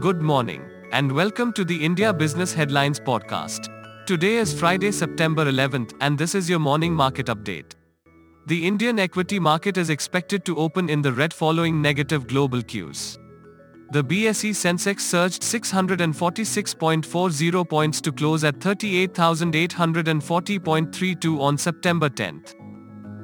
Good morning, and welcome to the India Business Headlines podcast. Today is Friday, September 11th, and this is your morning market update. The Indian equity market is expected to open in the red following negative global cues. The BSE Sensex surged 646.40 points to close at 38,840.32 on September 10th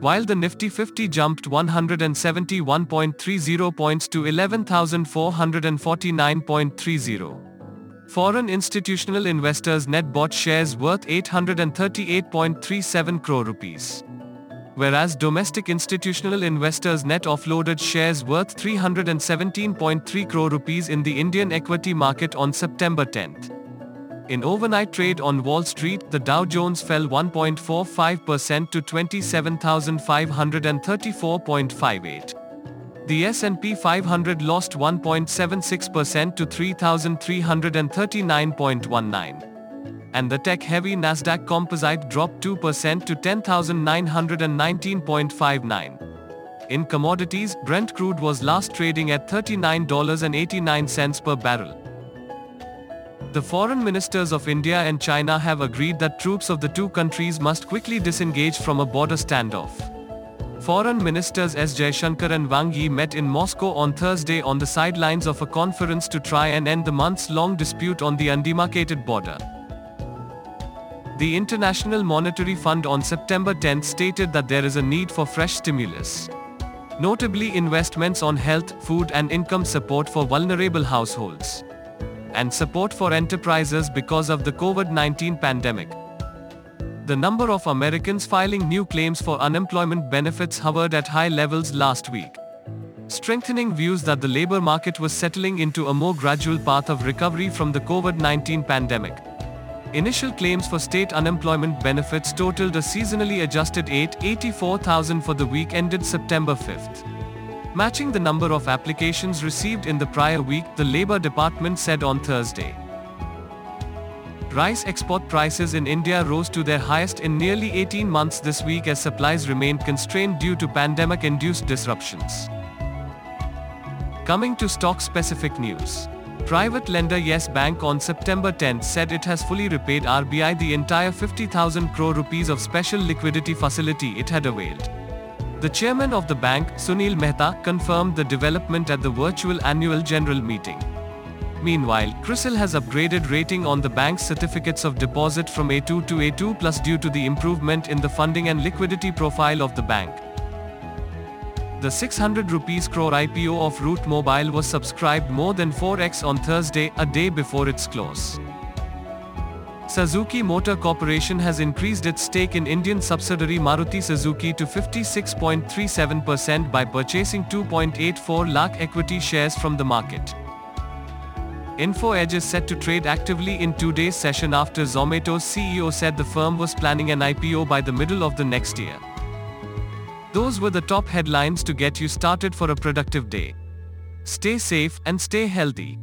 while the Nifty 50 jumped 171.30 points to 11,449.30. Foreign institutional investors net bought shares worth 838.37 crore rupees. Whereas domestic institutional investors net offloaded shares worth 317.3 crore rupees in the Indian equity market on September 10th. In overnight trade on Wall Street, the Dow Jones fell 1.45% to 27,534.58. The S&P 500 lost 1.76% to 3,339.19. And the tech-heavy Nasdaq Composite dropped 2% to 10,919.59. In commodities, Brent crude was last trading at $39.89 per barrel. The foreign ministers of India and China have agreed that troops of the two countries must quickly disengage from a border standoff. Foreign ministers S. Jaishankar and Wang Yi met in Moscow on Thursday on the sidelines of a conference to try and end the months-long dispute on the undemarcated border. The International Monetary Fund on September 10 stated that there is a need for fresh stimulus. Notably investments on health, food and income support for vulnerable households and support for enterprises because of the COVID-19 pandemic. The number of Americans filing new claims for unemployment benefits hovered at high levels last week, strengthening views that the labor market was settling into a more gradual path of recovery from the COVID-19 pandemic. Initial claims for state unemployment benefits totaled a seasonally adjusted 884,000 for the week ended September 5th. Matching the number of applications received in the prior week, the Labour Department said on Thursday. Rice export prices in India rose to their highest in nearly 18 months this week as supplies remained constrained due to pandemic induced disruptions. Coming to stock specific news. Private lender Yes Bank on September 10 said it has fully repaid RBI the entire 50,000 crore rupees of special liquidity facility it had availed. The chairman of the bank, Sunil Mehta, confirmed the development at the virtual annual general meeting. Meanwhile, CRISIL has upgraded rating on the bank's certificates of deposit from A2 to A2 plus due to the improvement in the funding and liquidity profile of the bank. The 600 rupees crore IPO of Route Mobile was subscribed more than 4x on Thursday, a day before its close. Suzuki Motor Corporation has increased its stake in Indian subsidiary Maruti Suzuki to 56.37% by purchasing 2.84 lakh equity shares from the market. Info Edge is set to trade actively in today's session after Zomato's CEO said the firm was planning an IPO by the middle of the next year. Those were the top headlines to get you started for a productive day. Stay safe and stay healthy.